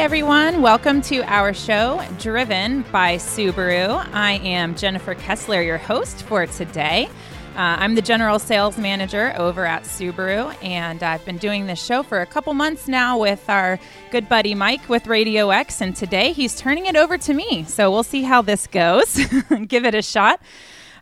everyone. Welcome to our show, Driven by Subaru. I am Jennifer Kessler, your host for today. Uh, I'm the general sales manager over at Subaru, and I've been doing this show for a couple months now with our good buddy Mike with Radio X, and today he's turning it over to me. So we'll see how this goes. Give it a shot.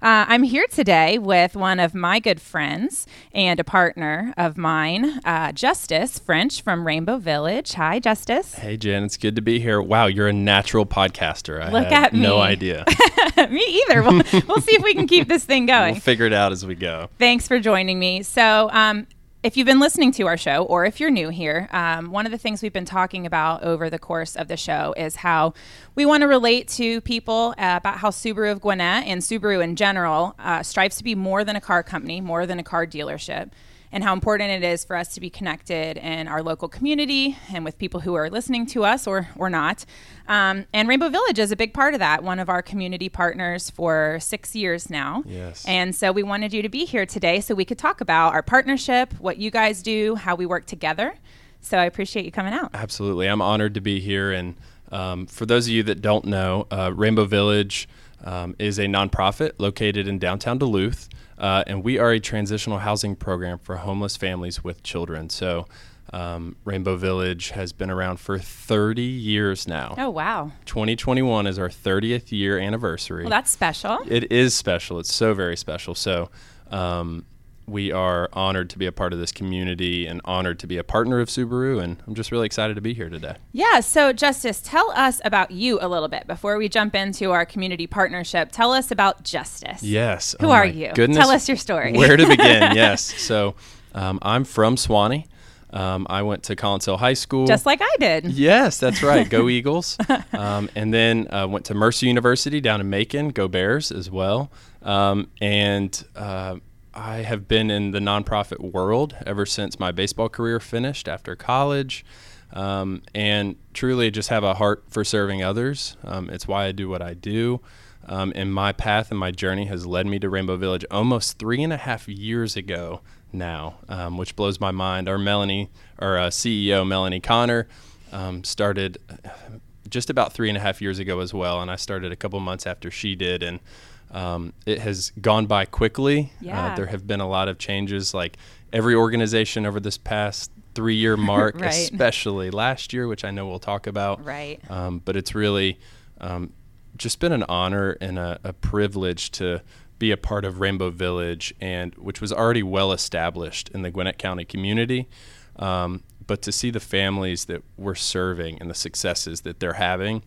Uh, I'm here today with one of my good friends and a partner of mine, uh, Justice French from Rainbow Village. Hi, Justice. Hey, Jen. It's good to be here. Wow, you're a natural podcaster. I Look at me. no idea. me either. We'll, we'll see if we can keep this thing going. we'll figure it out as we go. Thanks for joining me. So, um, if you've been listening to our show, or if you're new here, um, one of the things we've been talking about over the course of the show is how we want to relate to people uh, about how Subaru of Gwinnett and Subaru in general uh, strives to be more than a car company, more than a car dealership and how important it is for us to be connected in our local community and with people who are listening to us or, or not. Um, and Rainbow Village is a big part of that, one of our community partners for six years now. Yes. And so we wanted you to be here today so we could talk about our partnership, what you guys do, how we work together. So I appreciate you coming out. Absolutely. I'm honored to be here. And um, for those of you that don't know, uh, Rainbow Village um, is a nonprofit located in downtown Duluth. Uh, and we are a transitional housing program for homeless families with children. So, um, Rainbow Village has been around for 30 years now. Oh, wow. 2021 is our 30th year anniversary. Well, that's special. It is special. It's so very special. So, um, we are honored to be a part of this community and honored to be a partner of Subaru. And I'm just really excited to be here today. Yeah. So, Justice, tell us about you a little bit before we jump into our community partnership. Tell us about Justice. Yes. Who Oh are you? Goodness. Tell us your story. Where to begin? yes. So, um, I'm from Suwanee. Um, I went to Collins Hill High School. Just like I did. Yes, that's right. Go Eagles. Um, and then uh, went to Mercer University down in Macon. Go Bears as well. Um, and uh, I have been in the nonprofit world ever since my baseball career finished after college. Um, and truly just have a heart for serving others. Um, it's why I do what I do. Um, and my path and my journey has led me to Rainbow Village almost three and a half years ago now, um, which blows my mind. Our Melanie, our uh, CEO Melanie Connor, um, started just about three and a half years ago as well, and I started a couple months after she did, and um, it has gone by quickly. Yeah. Uh, there have been a lot of changes, like every organization over this past three-year mark, Right. especially last year, which I know we'll talk about. Right. Um, but it's really um, just been an honor and a, a privilege to be a part of Rainbow Village, and which was already well established in the Gwinnett County community. Um, but to see the families that we're serving and the successes that they're having,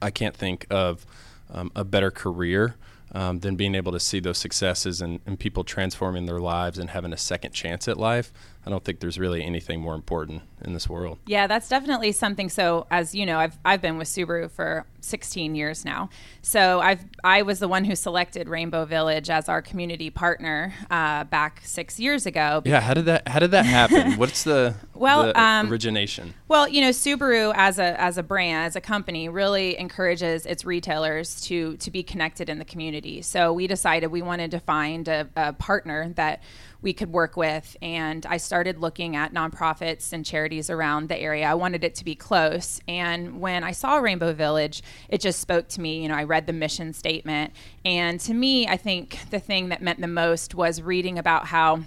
I can't think of um, a better career um, than being able to see those successes and, and people transforming their lives and having a second chance at life. I don't think there's really anything more important in this world. Yeah, that's definitely something. So, as you know, I've I've been with Subaru for 16 years now. So I've I was the one who selected Rainbow Village as our community partner uh, back six years ago. Yeah, how did that how did that happen? What's the Well, the um, origination? Well, you know, Subaru as a as a brand, as a company, really encourages its retailers to to be connected in the community. So we decided we wanted to find a, a partner that we could work with, and I started looking at nonprofits and charities around the area. I wanted it to be close, and when I saw Rainbow Village, it just spoke to me. You know, I read the mission statement, and to me, I think the thing that meant the most was reading about how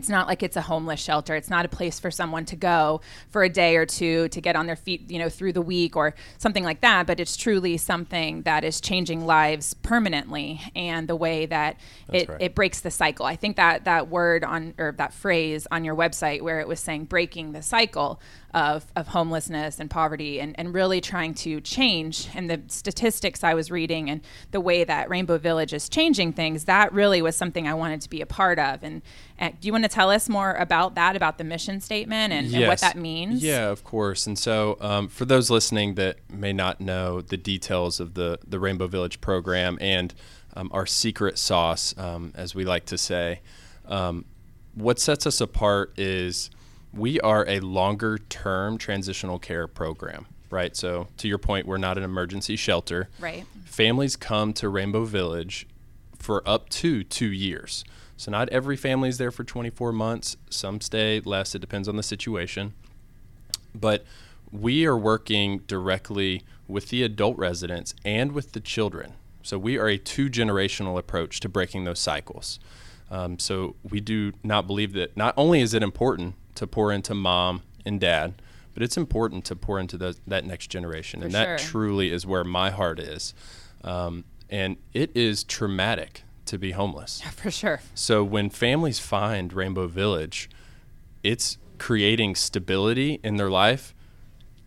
it's not like it's a homeless shelter. It's not a place for someone to go for a day or two to get on their feet, you know, through the week or something like that. But it's truly something that is changing lives permanently, and the way that it, right. it breaks the cycle. I think that that word on or that phrase on your website where it was saying breaking the cycle of, of homelessness and poverty and, and really trying to change and the statistics I was reading and the way that Rainbow Village is changing things, that really was something I wanted to be a part of. And, and do you want to tell us more about that, about the mission statement and, and what that means? Yeah, of course. And so, um, for those listening that may not know the details of the the Rainbow Village program and um, our secret sauce, um, as we like to say, um, what sets us apart is we are a longer term transitional care program. Right. So, to your point, we're not an emergency shelter. Right. Families come to Rainbow Village for up to two years. So not every family is there for 24 months. Some stay less. It depends on the situation. But we are working directly with the adult residents and with the children. So we are a two generational approach to breaking those cycles. Um, so we do not believe that not only is it important to pour into mom and dad, but it's important to pour into that next generation. For and that sure. truly is where my heart is. Um, and it is traumatic to be homeless. Yeah, for sure. So when families find Rainbow Village, it's creating stability in their life,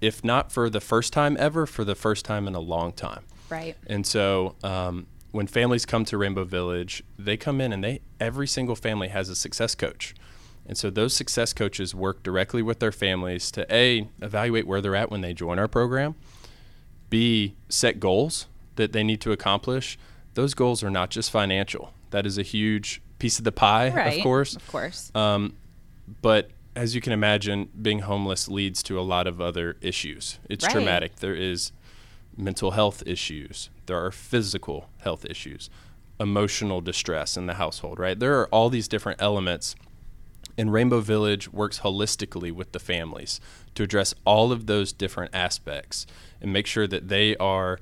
if not for the first time ever, for the first time in a long time. Right. And so um, when families come to Rainbow Village, they come in and they every single family has a success coach. And so those success coaches work directly with their families to A, evaluate where they're at when they join our program, B, set goals that they need to accomplish. Those goals are not just financial. That is a huge piece of the pie, Right. of course. Of course. Um, but as you can imagine, being homeless leads to a lot of other issues. It's Right. traumatic. There is mental health issues. There are physical health issues, emotional distress in the household. Right? There are all these different elements, and Rainbow Village works holistically with the families to address all of those different aspects and make sure that they are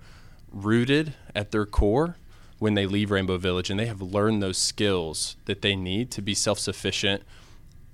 rooted at their core when they leave Rainbow Village and they have learned those skills that they need to be self sufficient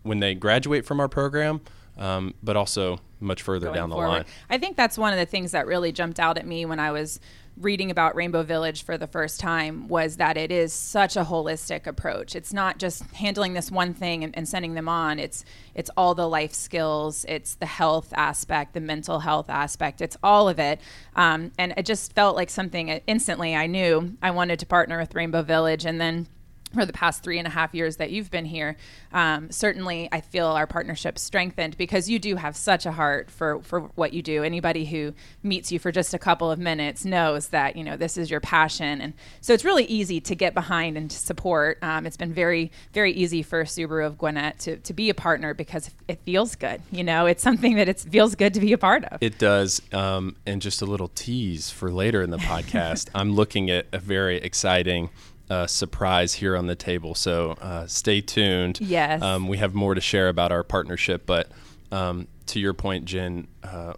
when they graduate from our program, um, but also much further going down the forward. line. I think that's one of the things that really jumped out at me when I was reading about Rainbow Village for the first time was that it is such a holistic approach. It's not just handling this one thing and, and sending them on. It's it's all the life skills. It's the health aspect, the mental health aspect. It's all of it. Um, and it just felt like something uh, instantly I knew I wanted to partner with Rainbow Village, and then for the past three and a half years that you've been here, um, certainly I feel our partnership strengthened because you do have such a heart for, for what you do. Anybody who meets you for just a couple of minutes knows that you know this is your passion, and so it's really easy to get behind and to support. Um, it's been very very easy for Subaru of Gwinnett to, to be a partner because it feels good. You know, it's something that it feels good to be a part of. It does. Um, and just a little tease for later in the podcast, I'm looking at a very exciting uh, surprise here on the table. So uh, stay tuned. Yes. Um, we have more to share about our partnership. But um, to your point, Jen, uh,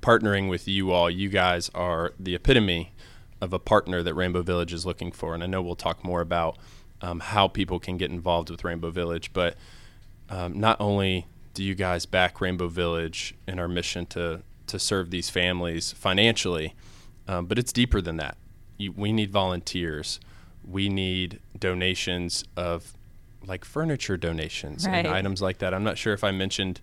partnering with you all, you guys are the epitome of a partner that Rainbow Village is looking for. And I know we'll talk more about um, how people can get involved with Rainbow Village. But um, not only do you guys back Rainbow Village in our mission to to serve these families financially, um, but it's deeper than that. You, we need volunteers. We need donations of like furniture donations Right. and items like that. I'm not sure if I mentioned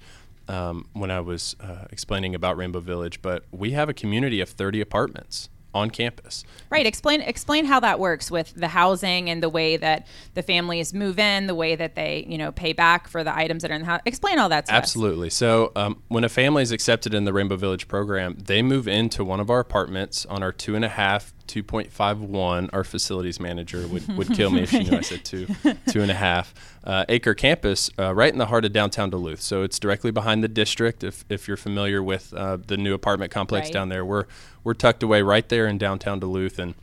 um, when I was uh, explaining about Rainbow Village, but we have a community of 30 apartments on campus. Right. Explain explain how that works with the housing and the way that the families move in, the way that they you know pay back for the items that are in the house. Explain all that to us. Absolutely. So, um, when a family is accepted in the Rainbow Village program, they move into one of our apartments on our two and a half, 2.51. Our facilities manager would, would kill me if she knew I said two, two and a half uh, acre campus uh, right in the heart of downtown Duluth. So, it's directly behind the district. If, if you're familiar with uh, the new apartment complex Right. down there, we're, we're tucked away right there in downtown Duluth. And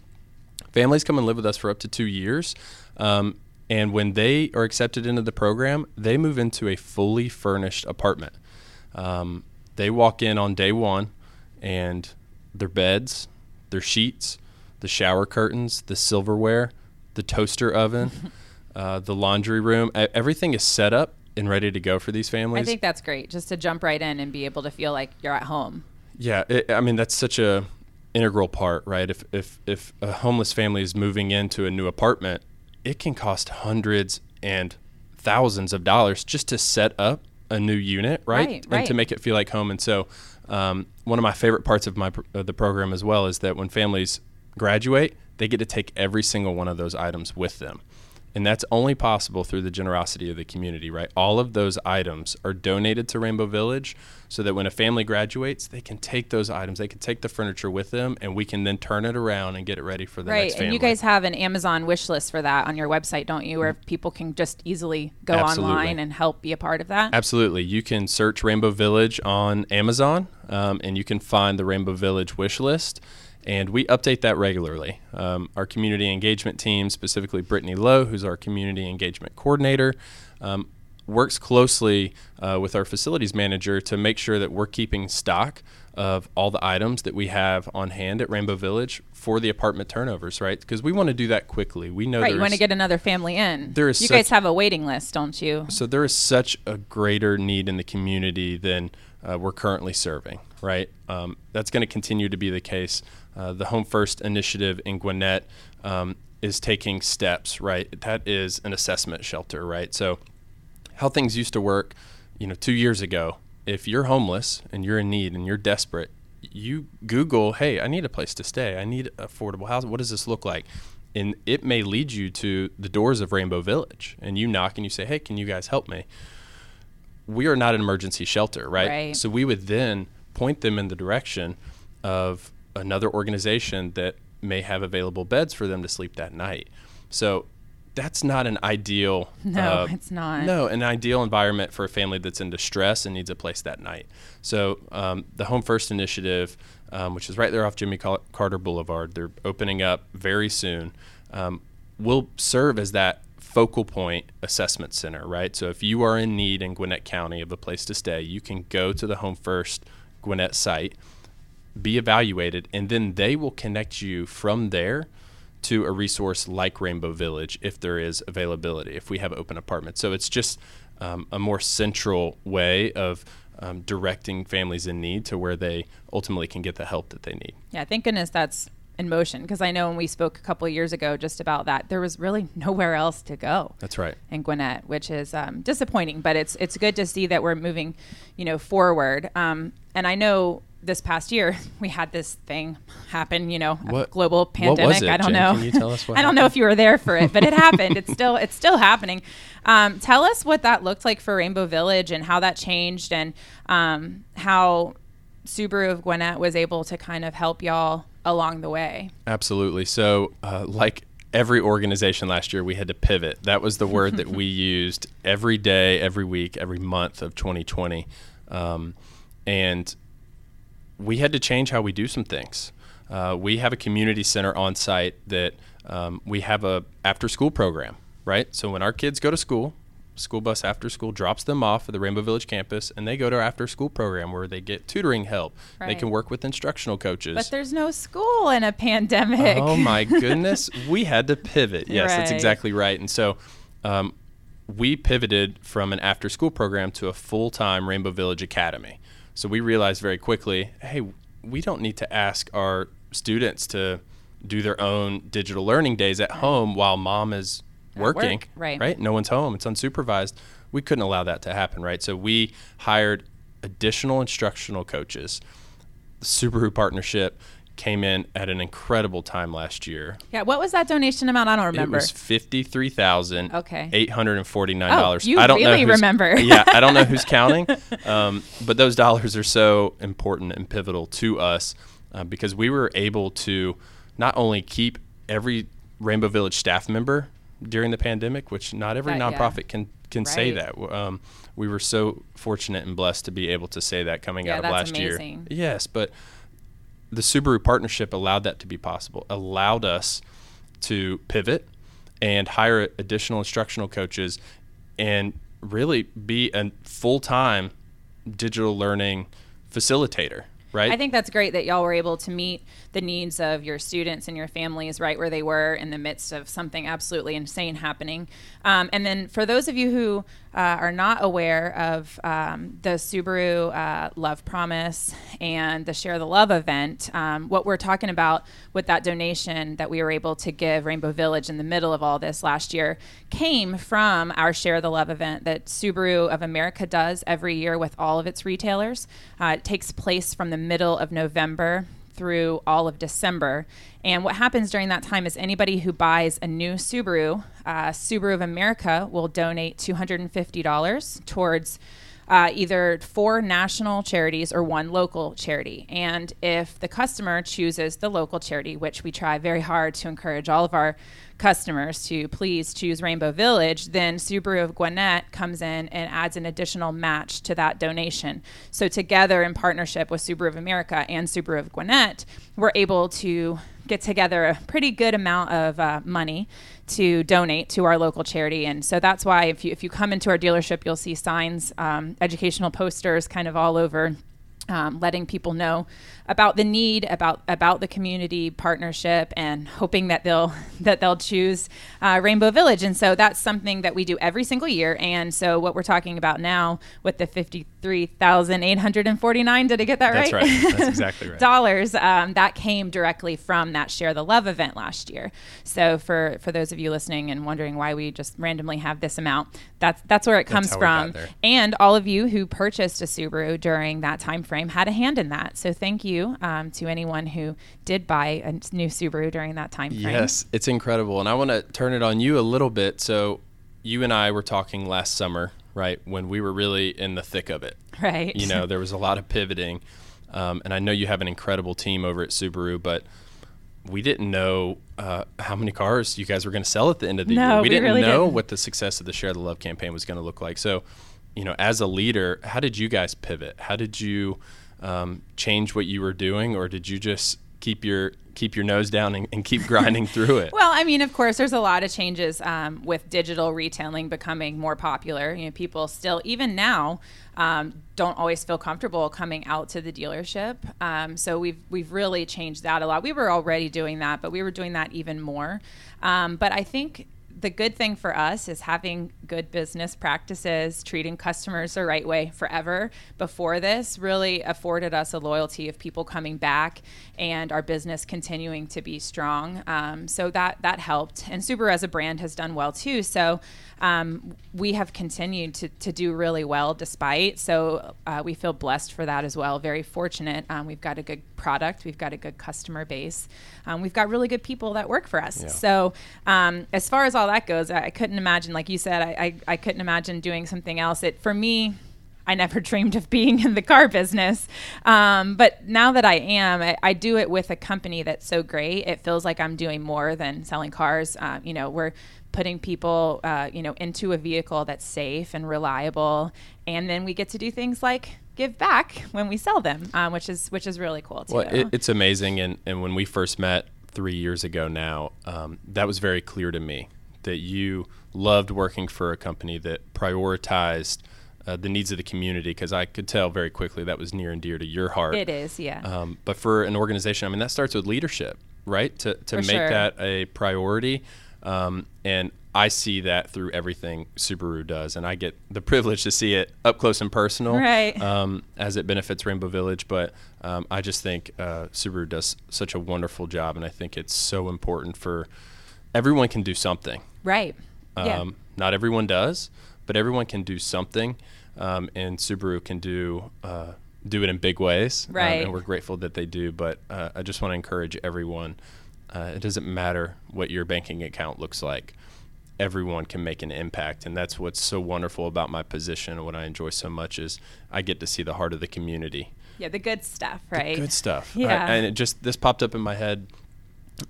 families come and live with us for up to two years. Um, and when they are accepted into the program, they move into a fully furnished apartment. Um, they walk in on day one, and their beds, their sheets, the shower curtains, the silverware, the toaster oven, uh, the laundry room, everything is set up and ready to go for these families. I think that's great, just to jump right in and be able to feel like you're at home. Yeah, it, I mean that's such a integral part, right? If if if a homeless family is moving into a new apartment, it can cost hundreds and thousands of dollars just to set up a new unit, right? Right, And right. to make it feel like home. And so, um, one of my favorite parts of my pr- of the program as well is that when families graduate, they get to take every single one of those items with them. And that's only possible through the generosity of the community, right? All of those items are donated to Rainbow Village so that when a family graduates, they can take those items, they can take the furniture with them, and we can then turn it around and get it ready for the right. next family. And you guys have an Amazon wish list for that on your website, don't you? Where people can just easily go Absolutely. online and help be a part of that. Absolutely. You can search Rainbow Village on Amazon um, and you can find the Rainbow Village wish list. And we update that regularly. Um, our community engagement team, specifically Brittany Lowe, who's our community engagement coordinator, um, works closely uh, with our facilities manager to make sure that we're keeping stock of all the items that we have on hand at Rainbow Village for the apartment turnovers, right? Because we want to do that quickly. We know right. You want to get another family in. There is you guys have a waiting list, don't you? So there is such a greater need in the community than uh, we're currently serving, right? Um, that's going to continue to be the case. Uh, the Home First initiative in Gwinnett um, is taking steps, right? That is an assessment shelter, right? So how things used to work, you know, two years ago if you're homeless and you're in need and you're desperate, you Google, hey, I need a place to stay. I need affordable housing. What does this look like? And it may lead you to the doors of Rainbow Village, and you knock and you say, hey, can you guys help me? We are not an emergency shelter, right? right. So we would then point them in the direction of another organization that may have available beds for them to sleep that night. So that's not an ideal. No, uh, it's not. No, an ideal environment for a family that's in distress and needs a place that night. So um, the Home First Initiative, um, which is right there off Jimmy Carter Boulevard, they're opening up very soon. Um, will serve as that focal point assessment center, right? So if you are in need in Gwinnett County of a place to stay, you can go to the Home First Gwinnett site, be evaluated, and then they will connect you from there to a resource like Rainbow Village if there is availability, if we have open apartments. So it's just um, a more central way of um, directing families in need to where they ultimately can get the help that they need. Yeah, thank goodness that's in motion because I know when we spoke a couple years ago just about that, there was really nowhere else to go. That's right. In Gwinnett, which is um, disappointing, but it's it's good to see that we're moving, you know, forward. Um, and I know this past year we had this thing happen you know what, global pandemic. I don't Jen? know. Can you tell us what i don't know if you were there for it but it happened. It's still it's still happening. Um, tell us what that looked like for rainbow village and how that changed and um, how subaru of gwinnett was able to kind of help y'all along the way. Absolutely. So uh, like every organization last year we had to pivot. That was the word that we used every day every week every month of 2020 um, and we had to change how we do some things. Uh, we have a community center on site that um, we have a after school program, right? So when our kids go to school, school bus after school drops them off at the Rainbow Village campus, and they go to our after school program where they get tutoring help. Right. They can work with instructional coaches. But there's no school in a pandemic. Oh my goodness, we had to pivot. Yes, right. that's exactly right. And so. Um, we pivoted from an after school program to a full time Rainbow Village Academy. So we realized very quickly, hey, we don't need to ask our students to do their own digital learning days at home while mom is working. Work, right. Right. No one's home. It's unsupervised. We couldn't allow that to happen. Right. So we hired additional instructional coaches. The Subaru partnership came in at an incredible time last year. Yeah, what was that donation amount? I don't remember. It was fifty three thousand okay eight hundred and forty nine dollars. Oh, you I don't really remember. yeah, I don't know who's counting, um, but those dollars are so important and pivotal to us uh, because we were able to not only keep every Rainbow Village staff member during the pandemic, which not every that, nonprofit yeah. can can right. say that. Um, we were so fortunate and blessed to be able to say that coming yeah, out of last amazing. year. Yes, but the Subaru partnership allowed that to be possible, allowed us to pivot and hire additional instructional coaches and really be a full time digital learning facilitator right? I think that's great that y'all were able to meet the needs of your students and your families right where they were in the midst of something absolutely insane happening. Um, and then for those of you who uh, are not aware of um, the Subaru uh, Love Promise and the Share the Love event, um, what we're talking about with that donation that we were able to give Rainbow Village in the middle of all this last year came from our Share the Love event that Subaru of America does every year with all of its retailers. Uh, it takes place from the middle of November through all of December. And what happens during that time is anybody who buys a new Subaru, uh, Subaru of America will donate $250 towards uh, either four national charities or one local charity. And if the customer chooses the local charity, which we try very hard to encourage all of our customers to please choose Rainbow Village, then Subaru of Gwinnett comes in and adds an additional match to that donation. So, together in partnership with Subaru of America and Subaru of Gwinnett, we're able to get together a pretty good amount of uh, money to donate to our local charity. And so that's why if you, if you come into our dealership, you'll see signs, um, educational posters kind of all over um, letting people know about the need, about about the community partnership, and hoping that they'll that they'll choose uh, Rainbow Village. And so that's something that we do every single year. And so what we're talking about now with the fifty three thousand eight hundred and forty nine, did I get that That's right? That's right. That's exactly right. Dollars um, that came directly from that Share the Love event last year. So for for those of you listening and wondering why we just randomly have this amount, that's that's where it comes we got from. And all of you who purchased a Subaru during that time frame had a hand in that. So thank you um, to anyone who did buy a new Subaru during that time frame. Yes, it's incredible. And I want to turn it on you a little bit. So, you and I were talking last summer, right, when we were really in the thick of it. Right. You know, there was a lot of pivoting. Um, and I know you have an incredible team over at Subaru, but we didn't know uh, how many cars you guys were going to sell at the end of the No, year. We, we didn't really know didn't. what the success of the Share the Love campaign was going to look like. So, you know, as a leader, how did you guys pivot? How did you um, change what you were doing, or did you just keep your keep your nose down and, and keep grinding through it? Well, I mean, of course, there's a lot of changes um, with digital retailing becoming more popular. You know, people still, even now, um, don't always feel comfortable coming out to the dealership. Um, so we've we've really changed that a lot. We were already doing that, but we were doing that even more. Um, but I think the good thing for us is having good business practices, treating customers the right way forever before this really afforded us a loyalty of people coming back and our business continuing to be strong. Um, so that that helped. And Subaru as a brand has done well too. So um, we have continued to, to do really well despite. So uh, we feel blessed for that as well. Very fortunate. Um, we've got a good product. We've got a good customer base. Um, we've got really good people that work for us. Yeah. So um, as far as all that goes, I, I couldn't imagine, like you said, I, I, I couldn't imagine doing something else. It for me. I never dreamed of being in the car business. Um, but now that I am, I, I do it with a company that's so great. It feels like I'm doing more than selling cars. Uh, you know, we're putting people, uh, you know, into a vehicle that's safe and reliable, and then we get to do things like give back when we sell them, um, which is which is really cool too. Well, it, it's amazing, and and when we first met three years ago now, um, that was very clear to me that you loved working for a company that prioritized uh, the needs of the community because I could tell very quickly that was near and dear to your heart. it is, yeah. Um, but for an organization, I mean, that starts with leadership, right? To, to For make sure. that a priority. Um, and I see that through everything Subaru does. And I get the privilege to see it up close and personal Right. um, as it benefits Rainbow Village. But um, I just think uh, Subaru does such a wonderful job. And I think it's so important for everyone can do something. right. yeah. Um, Not everyone does, but everyone can do something, um, and Subaru can do uh, do it in big ways. um, Right. and we're grateful that they do. But uh, I just want to encourage everyone. Uh, it doesn't matter what your banking account looks like. Everyone can make an impact, and that's what's so wonderful about my position. And what I enjoy so much is I get to see the heart of the community. Yeah, the good stuff, right? Good stuff. Yeah. and it just this popped up in my head,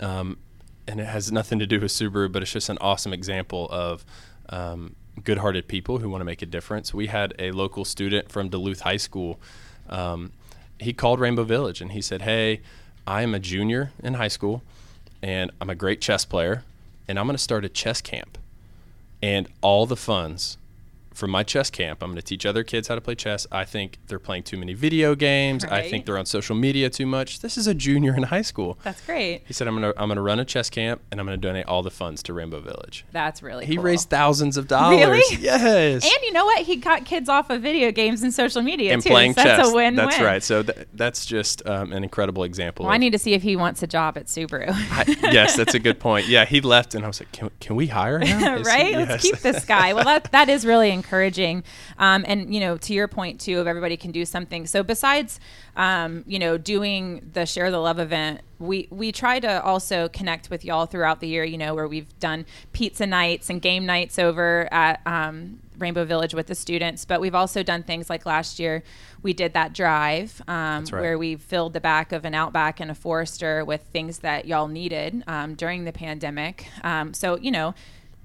um, and it has nothing to do with Subaru, but it's just an awesome example of um, good-hearted people who want to make a difference. We had a local student from Duluth High School. Um, he called Rainbow Village and he said, "Hey, I am a junior in high school, and I'm a great chess player, and I'm going to start a chess camp, and all the funds." From my chess camp, I'm going to teach other kids how to play chess. I think they're playing too many video games. I think they're on social media too much. This is a junior in high school. That's great. He said, "I'm gonna I'm gonna run a chess camp and I'm gonna donate all the funds to Rainbow Village." That's really He cool. raised thousands of dollars. Really? Yes. And you know what? He got kids off of video games and social media And too. playing so that's a win-win. That's right. So th- that's just um, an incredible example. Well, I need to see if he wants a job at Subaru. I- yes, that's a good point. Yeah, he left, and I was like, "Can, can we hire him?" Is he- right? yes. Let's keep this guy. Well, that that is really encouraging. Um, and you know, to your point too, of everybody can do something. So besides, um, you know, doing the share the love event, we we try to also connect with y'all throughout the year. You know, where we've done pizza nights and game nights over at. Um, Rainbow Village with the students, but we've also done things like last year we did that drive um, right. where we filled the back of an Outback and a Forester with things that y'all needed um, during the pandemic. Um, so, you know,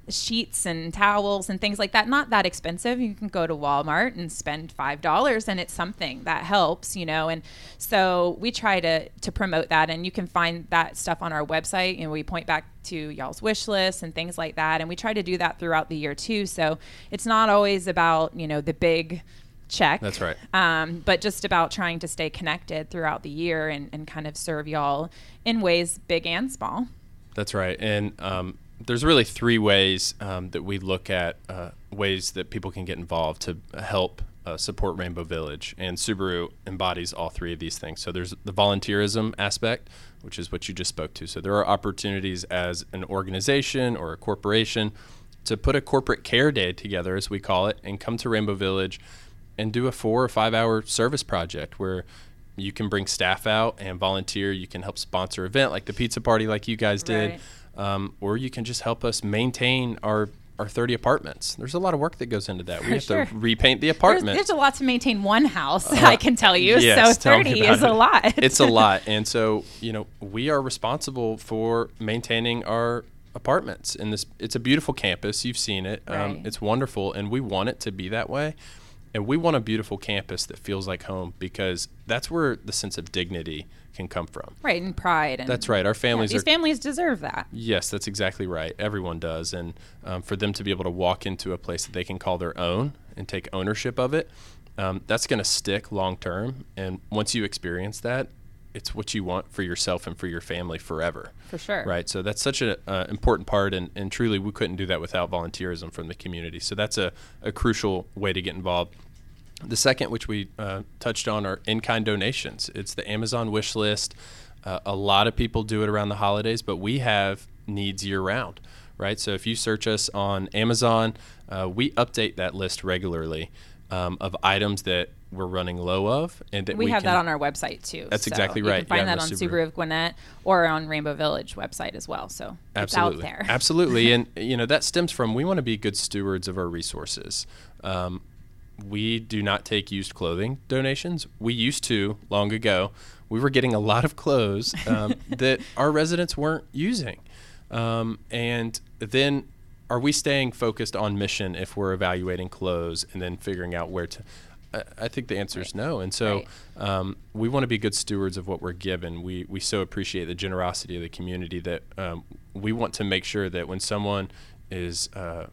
sheets and towels and things like that not that expensive you can go to walmart and spend five dollars and it's something that helps you know and so we try to to promote that and you can find that stuff on our website and we point back to y'all's wish list and things like that and we try to do that throughout the year too so it's not always about you know the big check. That's right. Um, but just about trying to stay connected throughout the year and, and kind of serve y'all in ways big and small. That's right. And um, there's really three ways um, that we look at uh, ways that people can get involved to help uh, support Rainbow Village. And Subaru embodies all three of these things. So there's the volunteerism aspect, which is what you just spoke to. So there are opportunities as an organization or a corporation to put a corporate care day together, as we call it, and come to Rainbow Village and do a four or five hour service project where you can bring staff out and volunteer. You can help sponsor an event like the pizza party, like you guys did, Right. Um, or you can just help us maintain our our 30 apartments. There's a lot of work that goes into that. we have sure. to repaint the There's, apartment. there's a lot to maintain one house, I can tell you. Yes, so 30 about is a lot. it's a lot, and so you know we are responsible for maintaining our apartments. And this, it's a beautiful campus. You've seen it. Um, it's wonderful, and we want it to be that way. And we want a beautiful campus that feels like home because that's where the sense of dignity can come from. right, and pride. And That's right. Our yeah, families these are families deserve that. Yes, that's exactly right. Everyone does. And um, for them to be able to walk into a place that they can call their own and take ownership of it, um, that's going to stick long term. And once you experience that, it's what you want for yourself and for your family forever. For sure. Right. So that's such an uh, important part. And, and truly, we couldn't do that without volunteerism from the community. So that's a, a crucial way to get involved. The second, which we uh, touched on, are in kind donations. It's the Amazon wish list. Uh, a lot of people do it around the holidays, but we have needs year round, right? So if you search us on Amazon, uh, we update that list regularly um, of items that we're running low of, and that We, we, have can, that on our website too. That's so exactly You right. can find Yeah, that on Subaru Subaru. of Gwinnett or on Rainbow Village website as well. So Absolutely. it's out there. Absolutely. And, you know, that stems from we want to be good stewards of our resources. Um, we do not take used clothing donations. We used to long ago. We were getting a lot of clothes um, that our residents weren't using. Um, and then are we staying focused on mission if we're evaluating clothes and then figuring out where to? I, I think the answer is no. And so Right. um, we want to be good stewards of what we're given. We, we so appreciate the generosity of the community that um, we want to make sure that when someone is uh,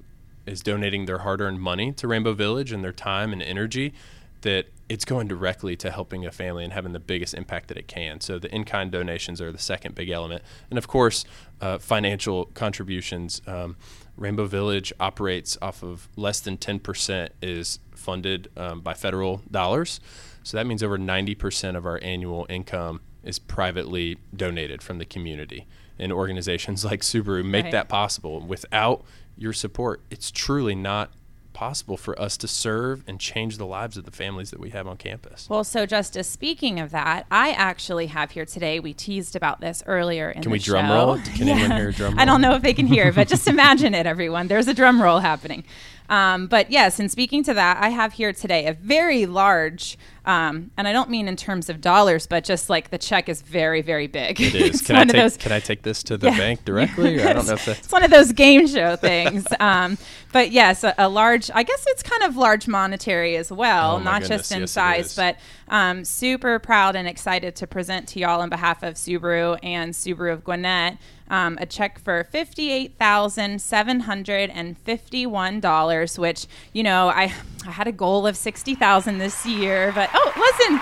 is donating their hard-earned money to Rainbow Village and their time and energy, that it's going directly to helping a family and having the biggest impact that it can. So the in-kind donations are the second big element, and of course, uh, financial contributions. Um, Rainbow Village operates off of less than 10% is funded um, by federal dollars. So that means over 90% of our annual income is privately donated from the community. And organizations like Subaru make Right. that possible. Without your support, it's truly not possible for us to serve and change the lives of the families that we have on campus. Well, so Justice, speaking of that, I actually have here today. We teased about this earlier in Can the show. Can we drum roll? Can anyone hear a drum I don't know if they can hear, but just imagine it, everyone. There's a drum roll happening. Um, but yes, and speaking to that, I have here today a very large, um, and I don't mean in terms of dollars, but just like the check is very, very big. It is. Can I take those- Can I take this to the Yeah. bank directly? I don't know if it's one of those game show things. um, but yes, a, a large. I guess it's kind of large monetary as well, Oh not goodness, just in yes, size. But um, super proud and excited to present to y'all on behalf of Subaru and Subaru of Gwinnett um, a check for fifty-eight thousand seven hundred and fifty-one dollars. Which you know, I I had a goal of sixty thousand this year, but oh, listen.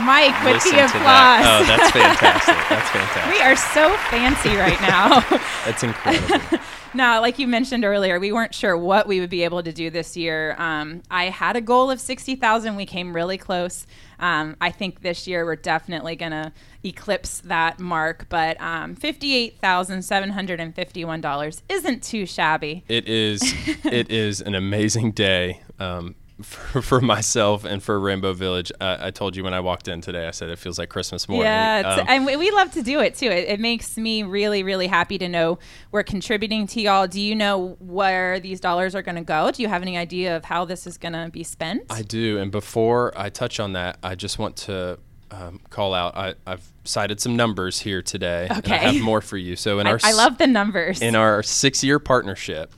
Mike with Listen the applause. that. Oh, that's fantastic. That's fantastic. we are so fancy right now. That's incredible. No, like you mentioned earlier, we weren't sure what we would be able to do this year. Um, I had a goal of sixty thousand. We came really close. Um, I think this year we're definitely going to eclipse that mark. But um, fifty-eight thousand seven hundred and fifty-one dollars isn't too shabby. It is. it is an amazing day um, for, for myself and for Rainbow Village. Uh, I told you when I walked in today. I said it feels like Christmas morning. Yeah, Um, and we, love to do it too. It, it makes me really, really happy to know we're contributing to y'all. Do you know where these dollars are going to go? Do you have any idea of how this is going to be spent? I do. And before I touch on that, I just want to um, call out. I, I've cited some numbers here today. And I have more for you. So in I, our I love the numbers. in our six-year partnership,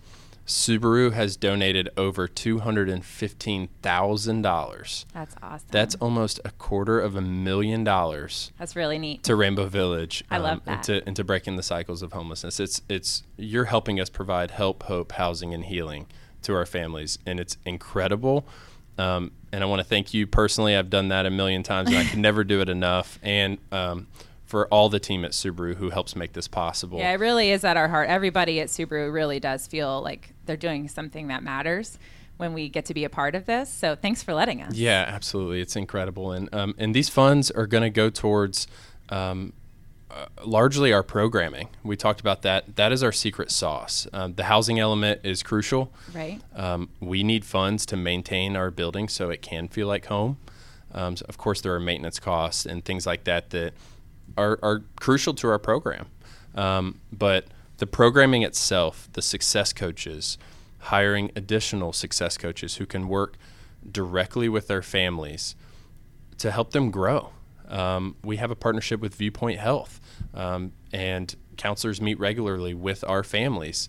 Subaru has donated over two hundred and fifteen thousand dollars. That's awesome. That's almost a quarter of a million dollars That's really neat. to Rainbow Village. I love that. Into, into breaking the cycles of homelessness. It's it's you're helping us provide help, hope, housing, and healing to our families, and it's incredible. Um, and I want to thank you personally. I've done that a million times, and I can never do it enough. And um, for all the team at Subaru who helps make this possible. Yeah, it really is at our heart. Everybody at Subaru really does feel like they're doing something that matters when we get to be a part of this. So thanks for letting us. Yeah, absolutely. It's incredible. And um, and these funds are going to go towards um, uh, largely our programming. We talked about that. That is our secret sauce. Um, the housing element is crucial. Right. Um, we need funds to maintain our building so it can feel like home. Um, so of course, there are maintenance costs and things like that that are, are crucial to our program. Um, but the programming itself, the success coaches, hiring additional success coaches who can work directly with their families to help them grow. Um, we have a partnership with Viewpoint Health, um, and counselors meet regularly with our families.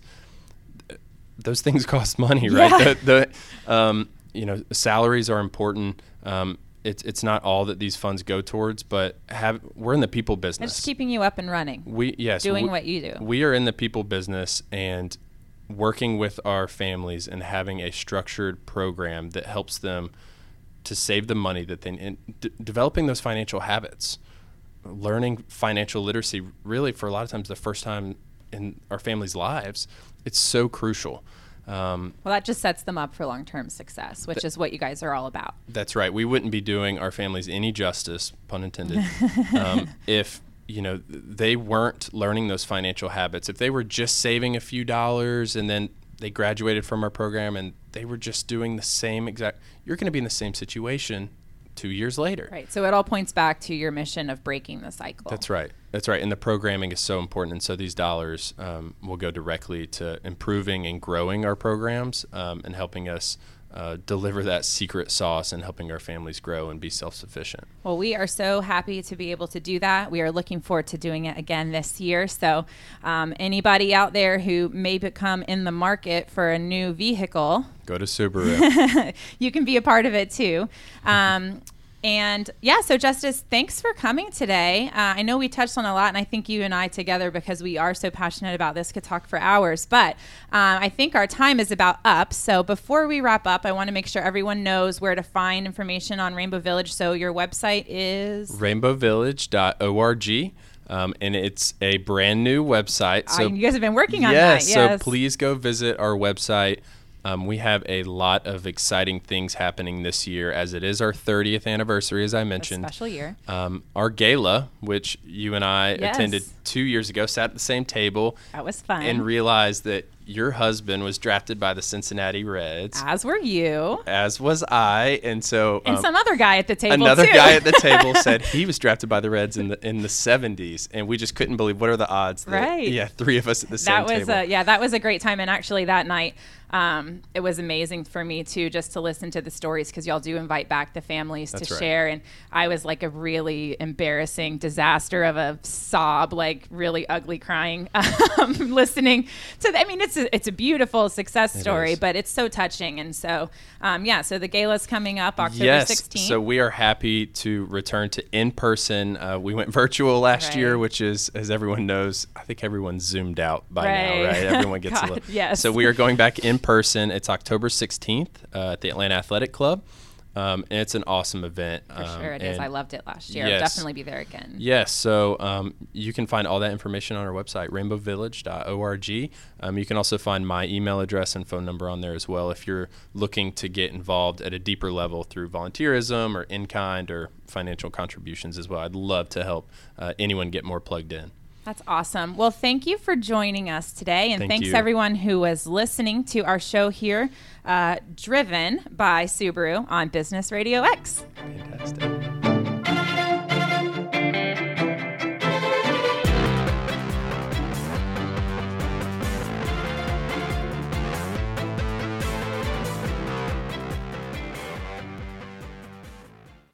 Those things cost money, right? Yeah. The, the um, you know salaries are important. Um, it's it's not all that these funds go towards, but have we're in the people business. It's keeping you up and running. We yes, doing we, what you do. We are in the people business and working with our families and having a structured program that helps them to save the money that they and d- developing those financial habits, learning financial literacy. Really, for a lot of times, the first time in our families' lives, it's so crucial. Um, well, that just sets them up for long term success, which th- is what you guys are all about. That's right. We wouldn't be doing our families any justice, pun intended, um, if you know they weren't learning those financial habits. If they were just saving a few dollars and then they graduated from our program and they were just doing the same exact, you're going to be in the same situation two years later. Right. So it all points back to your mission of breaking the cycle. That's right. That's right. And the programming is so important. And so these dollars um, will go directly to improving and growing our programs um, and helping us uh, deliver that secret sauce and helping our families grow and be self sufficient. Well, we are so happy to be able to do that. We are looking forward to doing it again this year. So, um, anybody out there who may become in the market for a new vehicle, go to Subaru. you can be a part of it too. Um, and yeah, so Justice, thanks for coming today. Uh, I know we touched on a lot, and I think you and I together, because we are so passionate about this, could talk for hours. But uh, I think our time is about up. So before we wrap up, I want to make sure everyone knows where to find information on Rainbow Village. So your website is rainbowvillage.org. Um, and it's a brand new website. So uh, you guys have been working on yes, that. Yes. So please go visit our website. Um, we have a lot of exciting things happening this year, as it is our 30th anniversary, as I mentioned. A special year. Um, our gala, which you and I yes. attended two years ago, sat at the same table. That was fun. And realized that your husband was drafted by the Cincinnati Reds. As were you. As was I, and so and um, some other guy at the table. Another too. guy at the table said he was drafted by the Reds in the in the seventies, and we just couldn't believe what are the odds. That, right. Yeah, three of us at the same that was table. A, yeah, that was a great time, and actually that night. Um, it was amazing for me too, just to listen to the stories because y'all do invite back the families That's to right. share. And I was like a really embarrassing disaster of a sob, like really ugly crying, um, listening to. The, I mean, it's a, it's a beautiful success story, is. but it's so touching. And so, um, yeah, so the gala's coming up October yes, 16th. So we are happy to return to in person. Uh, we went virtual last Right. year, which is, as everyone knows, I think everyone's zoomed out by Right. now, right? Everyone gets God, a little. yes. So we are going back in person. It's October 16th uh, at the Atlanta Athletic Club. Um, and it's an awesome event. for um, sure it is. I loved it last year. I'll yes. definitely be there again. Yes, so um, you can find all that information on our website, rainbowvillage.org. Um, you can also find my email address and phone number on there as well if you're looking to get involved at a deeper level through volunteerism or in kind or financial contributions as well. I'd love to help uh, anyone get more plugged in. That's awesome. Well, thank you for joining us today. And Thank thanks you. everyone who was listening to our show here, uh, driven by Subaru on Business Radio X. Fantastic.